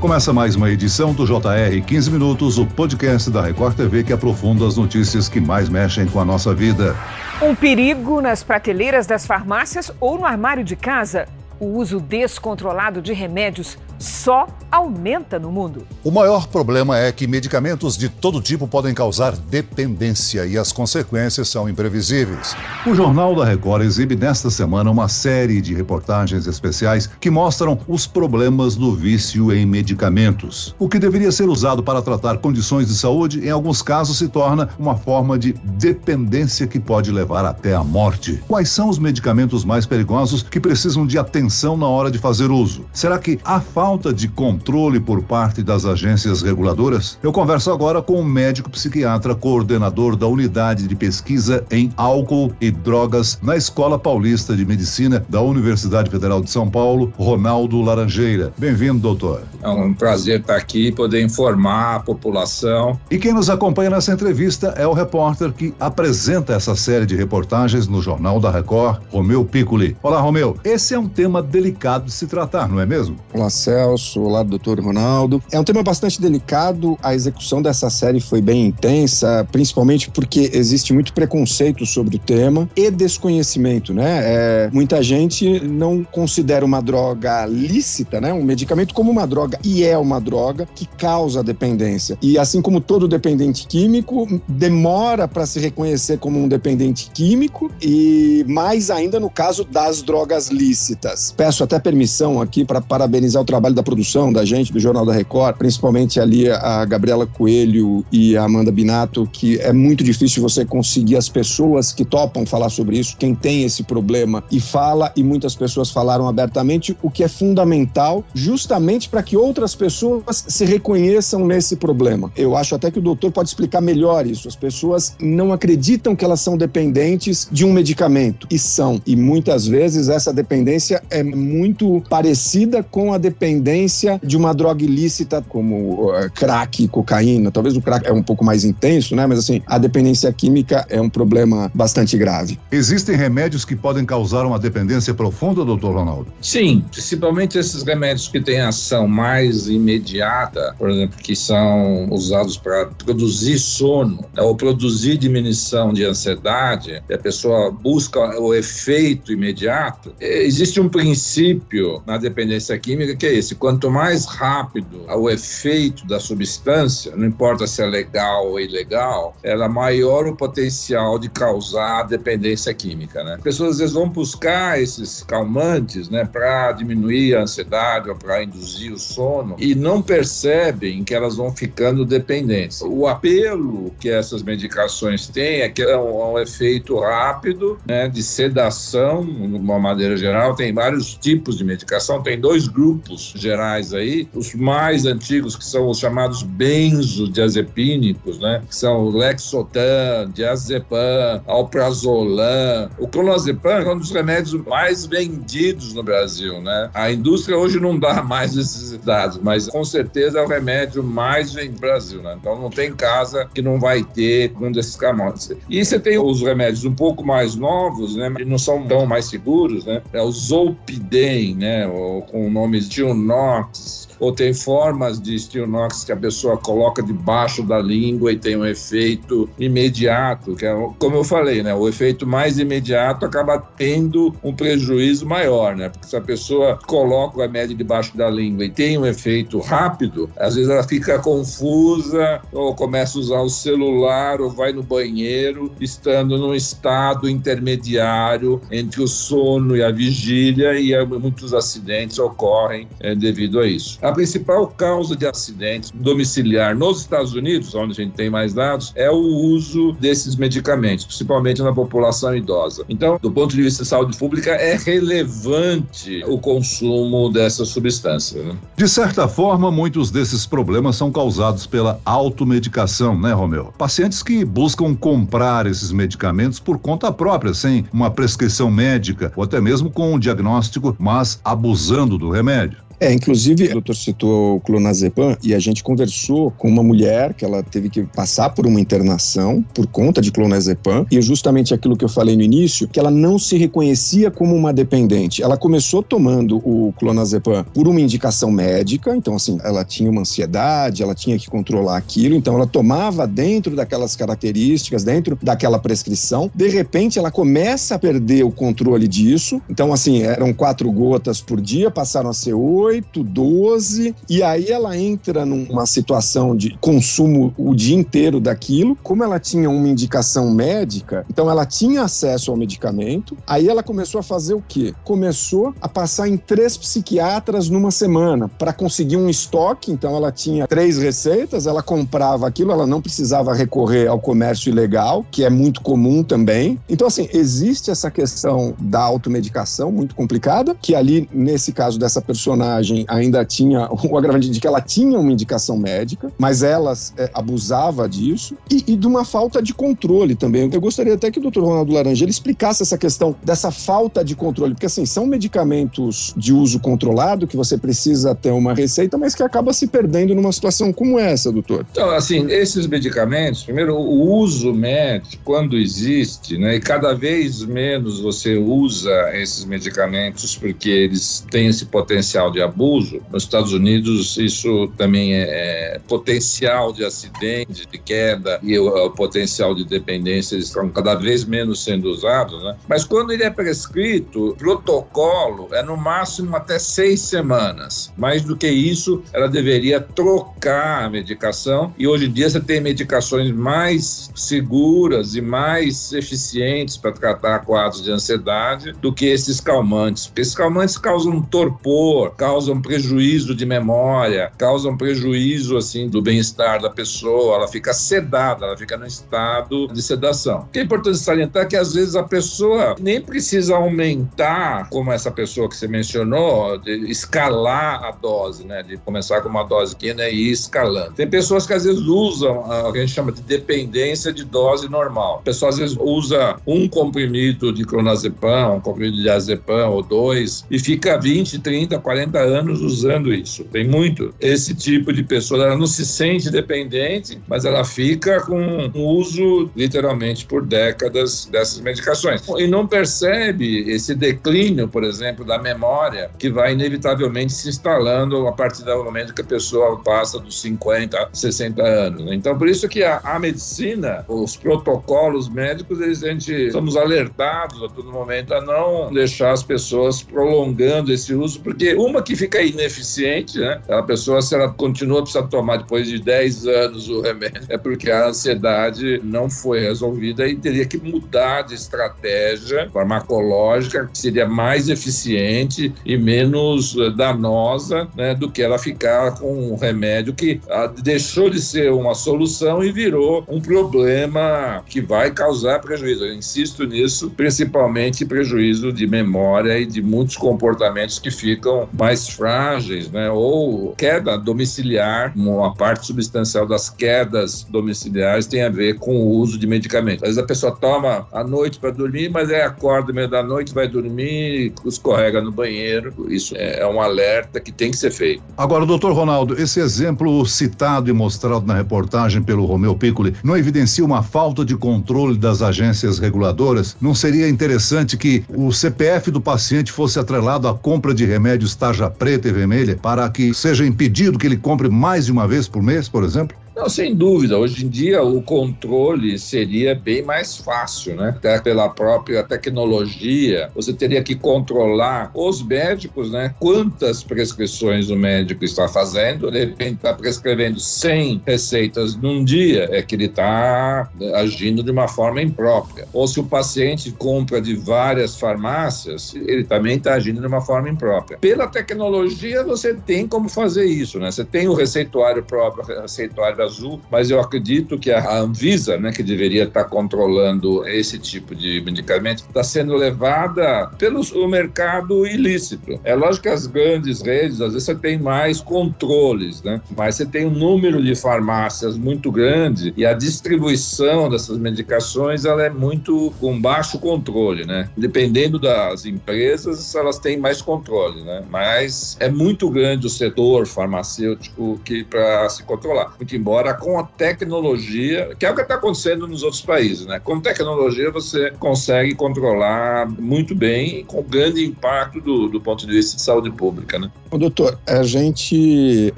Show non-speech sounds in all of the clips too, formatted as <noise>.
Começa mais uma edição do JR 15 Minutos, o podcast da Record TV que aprofunda as notícias que mais mexem com a nossa vida. Um perigo nas prateleiras das farmácias ou no armário de casa. O uso descontrolado de remédios só aumenta no mundo. O maior problema é que medicamentos de todo tipo podem causar dependência e as consequências são imprevisíveis. O Jornal da Record exibe nesta semana uma série de reportagens especiais que mostram os problemas do vício em medicamentos. O que deveria ser usado para tratar condições de saúde, em alguns casos se torna uma forma de dependência que pode levar até a morte. Quais são os medicamentos mais perigosos que precisam de atenção na hora de fazer uso? Será que há falta falta de controle por parte das agências reguladoras? Eu converso agora com o um médico psiquiatra, coordenador da unidade de pesquisa em álcool e drogas na Escola Paulista de Medicina da Universidade Federal de São Paulo, Ronaldo Laranjeira. Bem-vindo, doutor. É um prazer estar aqui e poder informar a população. E quem nos acompanha nessa entrevista é o repórter que apresenta essa série de reportagens no Jornal da Record, Romeu Piccoli. Olá, Romeu. Esse é um tema delicado de se tratar, não é mesmo? Olá, Celso. Celso, lá do doutor Ronaldo. É um tema bastante delicado, a execução dessa série foi bem intensa, principalmente porque existe muito preconceito sobre o tema e desconhecimento, né? É, muita gente não considera uma droga lícita, né? Um medicamento como uma droga, e é uma droga que causa dependência. E assim como todo dependente químico, demora para se reconhecer como um dependente químico e mais ainda no caso das drogas lícitas. Peço até permissão aqui para parabenizar o trabalho trabalho da produção, da gente, do Jornal da Record, principalmente ali a Gabriela Coelho e a Amanda Binato, que é muito difícil você conseguir as pessoas que topam falar sobre isso, quem tem esse problema e fala, e muitas pessoas falaram abertamente, o que é fundamental justamente para que outras pessoas se reconheçam nesse problema. Eu acho até que o doutor pode explicar melhor isso. As pessoas não acreditam que elas são dependentes de um medicamento, e são. E muitas vezes essa dependência é muito parecida com a dependência dependência de uma droga ilícita como uh, crack, cocaína. Talvez o crack é um pouco mais intenso, né? Mas assim, a dependência química é um problema bastante grave. Existem remédios que podem causar uma dependência profunda, doutor Ronaldo? Sim, principalmente esses remédios que têm ação mais imediata, por exemplo, que são usados para produzir sono né, ou produzir diminuição de ansiedade, e a pessoa busca o efeito imediato. Existe um princípio na dependência química que é esse: quanto mais rápido o efeito da substância, não importa se é legal ou ilegal, ela maior o potencial de causar dependência química, né? As pessoas às vezes vão buscar esses calmantes, né, para diminuir a ansiedade ou para induzir o sono e não percebem que elas vão ficando dependentes. O apelo que essas medicações têm é que é um, é um efeito rápido, né, de sedação, de uma maneira geral. Tem vários tipos de medicação, tem dois grupos gerais aí, os mais antigos que são os chamados benzodiazepínicos, né? Que são Lexotan, Diazepam, Alprazolam. O clonazepam é um dos remédios mais vendidos no Brasil, né? A indústria hoje não dá mais esses dados, mas com certeza é o remédio mais vendido no Brasil, né? Então não tem casa que não vai ter um desses camotes. E você tem os remédios um pouco mais novos, né? Mas não são tão mais seguros, né? É o Zolpidem, né? Ou, com nomes de Knox, ou tem formas de steel que a pessoa coloca debaixo da língua e tem um efeito imediato, que é, como eu falei, né, o efeito mais imediato acaba tendo um prejuízo maior, né? Porque se a pessoa coloca o remédio debaixo da língua e tem um efeito rápido, às vezes ela fica confusa ou começa a usar o celular ou vai no banheiro, estando num estado intermediário entre o sono e a vigília e muitos acidentes ocorrem é, devido a isso. A principal causa de acidentes domiciliar nos Estados Unidos, onde a gente tem mais dados, é o uso desses medicamentos, principalmente na população idosa. Então, do ponto de vista de saúde pública, é relevante o consumo dessa substância. Né? De certa forma, muitos desses problemas são causados pela automedicação, né, Romeu? Pacientes que buscam comprar esses medicamentos por conta própria, sem uma prescrição médica ou até mesmo com um diagnóstico, mas abusando do remédio. É, inclusive, o doutor citou o clonazepam e a gente conversou com uma mulher que ela teve que passar por uma internação por conta de clonazepam e justamente aquilo que eu falei no início, que ela não se reconhecia como uma dependente. Ela começou tomando o clonazepam por uma indicação médica, então assim, ela tinha uma ansiedade, ela tinha que controlar aquilo, então ela tomava dentro daquelas características, dentro daquela prescrição. De repente, ela começa a perder o controle disso. Então, assim, eram quatro gotas por dia, passaram a ser oito, doze, e aí ela entra numa situação de consumo o dia inteiro daquilo. Como ela tinha uma indicação médica, então ela tinha acesso ao medicamento. Aí ela começou a fazer o quê? Começou a passar em três psiquiatras numa semana para conseguir um estoque. Então ela tinha três receitas, ela comprava aquilo, ela não precisava recorrer ao comércio ilegal, que é muito comum também. Então, assim, existe essa questão da automedicação muito complicada, que ali, nesse caso dessa personagem, ainda tinha <laughs> o agravante de que ela tinha uma indicação médica, mas ela é, abusava disso, e, e, de uma falta de controle também. Eu gostaria até que o Dr. Ronaldo Laranjeira explicasse essa questão dessa falta de controle, porque assim, são medicamentos de uso controlado que você precisa ter uma receita, mas que acaba se perdendo numa situação como essa, doutor. Então, assim, esses medicamentos, primeiro, o uso médico, quando existe, né, e cada vez menos você usa esses medicamentos porque eles têm esse potencial de abuso. Nos Estados Unidos, isso também é, é potencial de acidente, de queda e o, o, potencial de dependência estão cada vez menos sendo usados, né? Mas quando ele é prescrito, protocolo é no máximo até seis semanas. Mais do que isso, ela deveria trocar a medicação e hoje em dia você tem medicações mais seguras e mais eficientes para tratar quadros de ansiedade do que esses calmantes. Porque esses calmantes causam torpor, causam prejuízo de memória, causam prejuízo assim do bem-estar da pessoa, ela fica sedada, ela fica no estado de sedação. O que é importante salientar é que às vezes a pessoa nem precisa aumentar, como essa pessoa que você mencionou, de escalar a dose, né, de começar com uma dose pequena e ir escalando. Tem pessoas que às vezes usam o que a gente chama de dependência de dose normal. A pessoa às vezes usa um comprimido de clonazepam, um comprimido de azepam ou dois e fica 20, 30, 40 anos usando isso. Tem muito esse tipo de pessoa. Ela não se sente dependente, mas ela fica com um uso literalmente por décadas dessas medicações. E não percebe esse declínio, por exemplo, da memória que vai inevitavelmente se instalando a partir do momento que a pessoa passa dos 50, 60 anos. Então, por isso que a, a medicina, os protocolos médicos, eles, a gente somos alertados a todo momento a não deixar as pessoas prolongando esse uso, porque uma que fica ineficiente, né? A pessoa, se ela continua a precisar tomar depois de 10 anos o remédio, é porque a ansiedade não foi resolvida e teria que mudar de estratégia farmacológica que seria mais eficiente e menos eh, danosa né, do que ela ficar com um remédio que ah, deixou de ser uma solução e virou um problema que vai causar prejuízo. Eu insisto nisso, principalmente prejuízo de memória e de muitos comportamentos que ficam mais frágeis, né? Ou queda domiciliar, uma parte substancial das quedas domiciliares tem a ver com o uso de medicamentos. Às vezes a pessoa toma à noite para dormir, mas aí acorda no meio da noite, vai dormir, escorrega no banheiro. Isso é um alerta que tem que ser feito. Agora, doutor Ronaldo, esse exemplo citado e mostrado na reportagem pelo Romeu Piccoli não evidencia uma falta de controle das agências reguladoras? Não seria interessante que o CPF do paciente fosse atrelado à compra de remédios tarja preta e vermelha para que seja impedido que ele compre mais de uma vez por mês, por exemplo? Não, sem dúvida. Hoje em dia o controle seria bem mais fácil, né? Até pela própria tecnologia, você teria que controlar os médicos, né? Quantas prescrições o médico está fazendo. De repente está prescrevendo 100 receitas num dia, é que ele está agindo de uma forma imprópria. Ou se o paciente compra de várias farmácias, ele também está agindo de uma forma imprópria. Pela tecnologia, você tem como fazer isso, né? Você tem o receituário próprio, o receituário das azul, mas eu acredito que a Anvisa, né, que deveria estar controlando esse tipo de medicamento, está sendo levada pelo mercado ilícito. É lógico que as grandes redes, às vezes você tem mais controles, né? Mas você tem um número de farmácias muito grande e a distribuição dessas medicações ela é muito com baixo controle, né? Dependendo das empresas, elas têm mais controle, né? Mas é muito grande o setor farmacêutico que para se controlar. Muito embora com a tecnologia, que é o que está acontecendo nos outros países, né? Com tecnologia você consegue controlar muito bem, com grande impacto do, do ponto de vista de saúde pública, né? Ô, doutor, a gente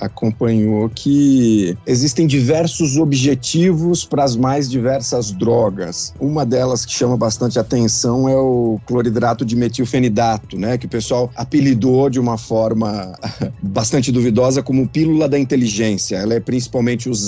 acompanhou que existem diversos objetivos para as mais diversas drogas. Uma delas que chama bastante atenção é o cloridrato de metilfenidato, né? Que o pessoal apelidou de uma forma <laughs> bastante duvidosa como pílula da inteligência. Ela é principalmente usada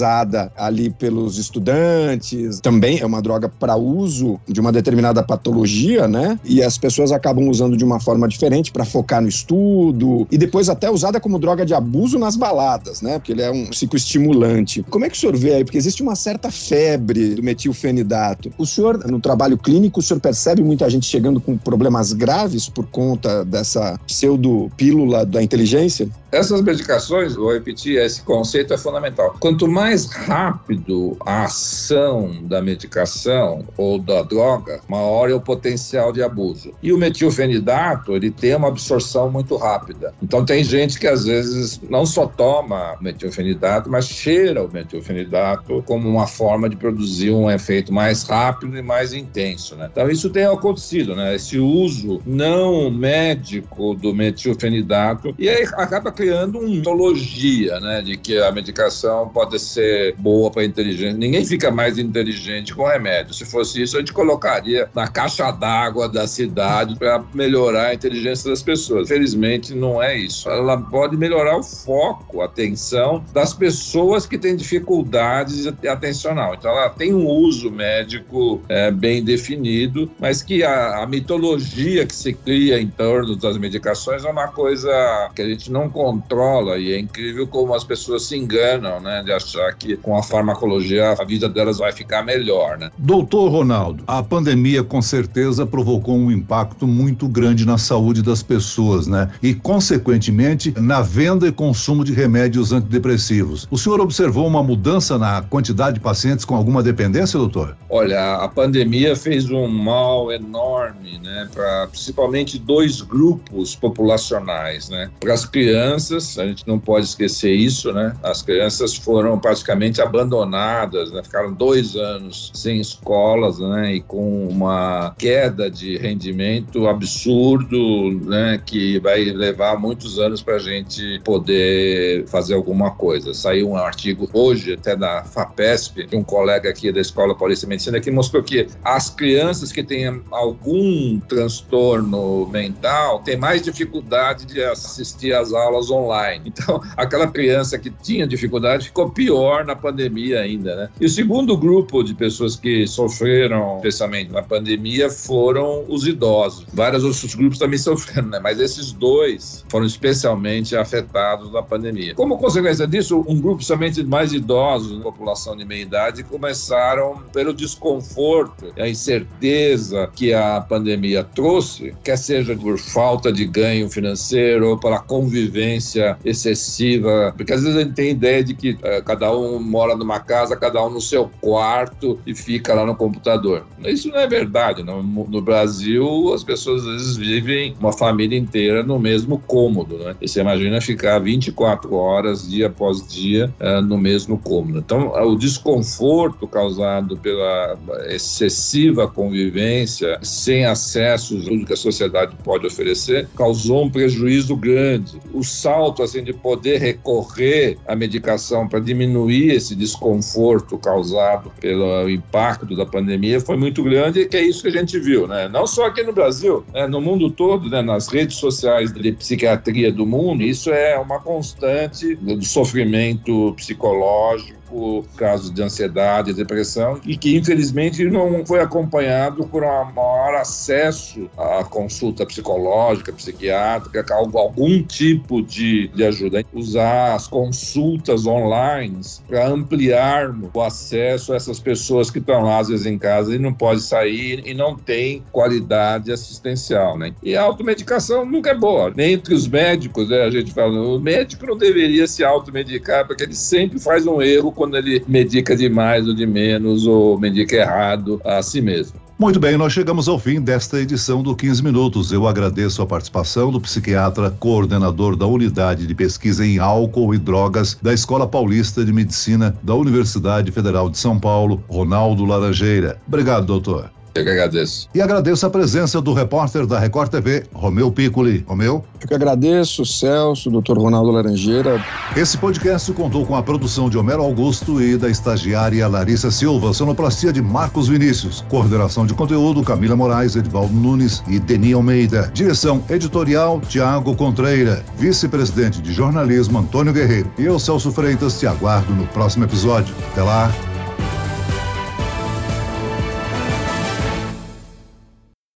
ali pelos estudantes, também é uma droga para uso de uma determinada patologia, né? E as pessoas acabam usando de uma forma diferente para focar no estudo e depois até usada como droga de abuso nas baladas, né? Porque ele é um psicoestimulante. Como é que o senhor vê aí? Porque existe uma certa febre do metilfenidato. O senhor, no trabalho clínico, o senhor percebe muita gente chegando com problemas graves por conta dessa pseudo-pílula da inteligência? Essas medicações, vou repetir, esse conceito é fundamental. Quanto mais rápido a ação da medicação ou da droga, maior é o potencial de abuso. E o metilfenidato, ele tem uma absorção muito rápida. Então tem gente que às vezes não só toma metilfenidato, mas cheira o metilfenidato como uma forma de produzir um efeito mais rápido e mais intenso, né? Então isso tem acontecido, né? Esse uso não médico do metilfenidato e aí acaba criando uma mitologia, né, de que a medicação pode ser boa para inteligente. Ninguém fica mais inteligente com remédio. Se fosse isso, a gente colocaria na caixa d'água da cidade para melhorar a inteligência das pessoas. Felizmente, não é isso. Ela pode melhorar o foco, a atenção das pessoas que têm dificuldades atencional. Então, ela tem um uso médico é, bem definido, mas que a, a mitologia que se cria em torno das medicações é uma coisa que a gente não consegue controla e é incrível como as pessoas se enganam, né, de achar que com a farmacologia a vida delas vai ficar melhor, né? Doutor Ronaldo, a pandemia com certeza provocou um impacto muito grande na saúde das pessoas, né? E consequentemente na venda e consumo de remédios antidepressivos. O senhor observou uma mudança na quantidade de pacientes com alguma dependência, doutor? Olha, a pandemia fez um mal enorme, né, para principalmente dois grupos populacionais, né? Para as crianças crianças, a gente não pode esquecer isso, né? As crianças foram praticamente abandonadas, né? Ficaram dois anos sem escolas, né? E com uma queda de rendimento absurdo, né? Que vai levar muitos anos para a gente poder fazer alguma coisa. Saiu um artigo hoje, até da FAPESP, de um colega aqui da Escola Paulista de Medicina, que mostrou que as crianças que têm algum transtorno mental têm mais dificuldade de assistir às aulas online. Então, aquela criança que tinha dificuldade ficou pior na pandemia ainda, né? E o segundo grupo de pessoas que sofreram, especialmente na pandemia, foram os idosos. Vários outros grupos também <laughs> sofreram, né? Mas esses dois foram especialmente afetados na pandemia. Como consequência disso, um grupo somente mais idosos, população de meia idade, começaram pelo desconforto e a incerteza que a pandemia trouxe, quer seja por falta de ganho financeiro ou pela convivência violência excessiva, porque às vezes a gente tem ideia de que é, cada um mora numa casa, cada um no seu quarto e fica lá no computador. Isso não é verdade. No, no Brasil, as pessoas às vezes vivem uma família inteira no mesmo cômodo. Né? E você imagina ficar 24 horas, dia após dia, é, no mesmo cômodo. Então, o desconforto causado pela excessiva convivência, sem acesso a tudo que a sociedade pode oferecer, causou um prejuízo grande. O salto assim de poder recorrer à medicação para diminuir esse desconforto causado pelo impacto da pandemia foi muito grande e que é isso que a gente viu, né? Não só aqui no Brasil, né? no mundo todo, né? nas redes sociais de psiquiatria do mundo, isso é uma constante do sofrimento psicológico pânico, casos de ansiedade, depressão, e que infelizmente não foi acompanhado por um maior acesso à consulta psicológica, psiquiátrica, algum tipo de, de ajuda. Usar as consultas online para ampliar o acesso a essas pessoas que estão lá, às vezes, em casa e não pode sair e não tem qualidade assistencial. Né? E a automedicação nunca é boa. Nem entre os médicos, né, a gente fala, o médico não deveria se automedicar, porque ele sempre faz um erro quando ele medica demais ou de menos, ou medica errado a si mesmo. Muito bem, nós chegamos ao fim desta edição do 15 Minutos. Eu agradeço a participação do psiquiatra, coordenador da Unidade de Pesquisa em Álcool e Drogas da Escola Paulista de Medicina da Universidade Federal de São Paulo, Ronaldo Laranjeira. Obrigado, doutor. Eu que agradeço. E agradeço a presença do repórter da Record TV, Romeu Piccoli. Romeu? Eu que agradeço, Celso, doutor Ronaldo Laranjeira. Esse podcast contou com a produção de Homero Augusto e da estagiária Larissa Silva, sonoplastia de Marcos Vinícius, coordenação de conteúdo Camila Moraes, Edvaldo Nunes e Deni Almeida. Direção editorial Tiago Contreira, vice-presidente de jornalismo Antônio Guerreiro. E eu, Celso Freitas, te aguardo no próximo episódio. Até lá.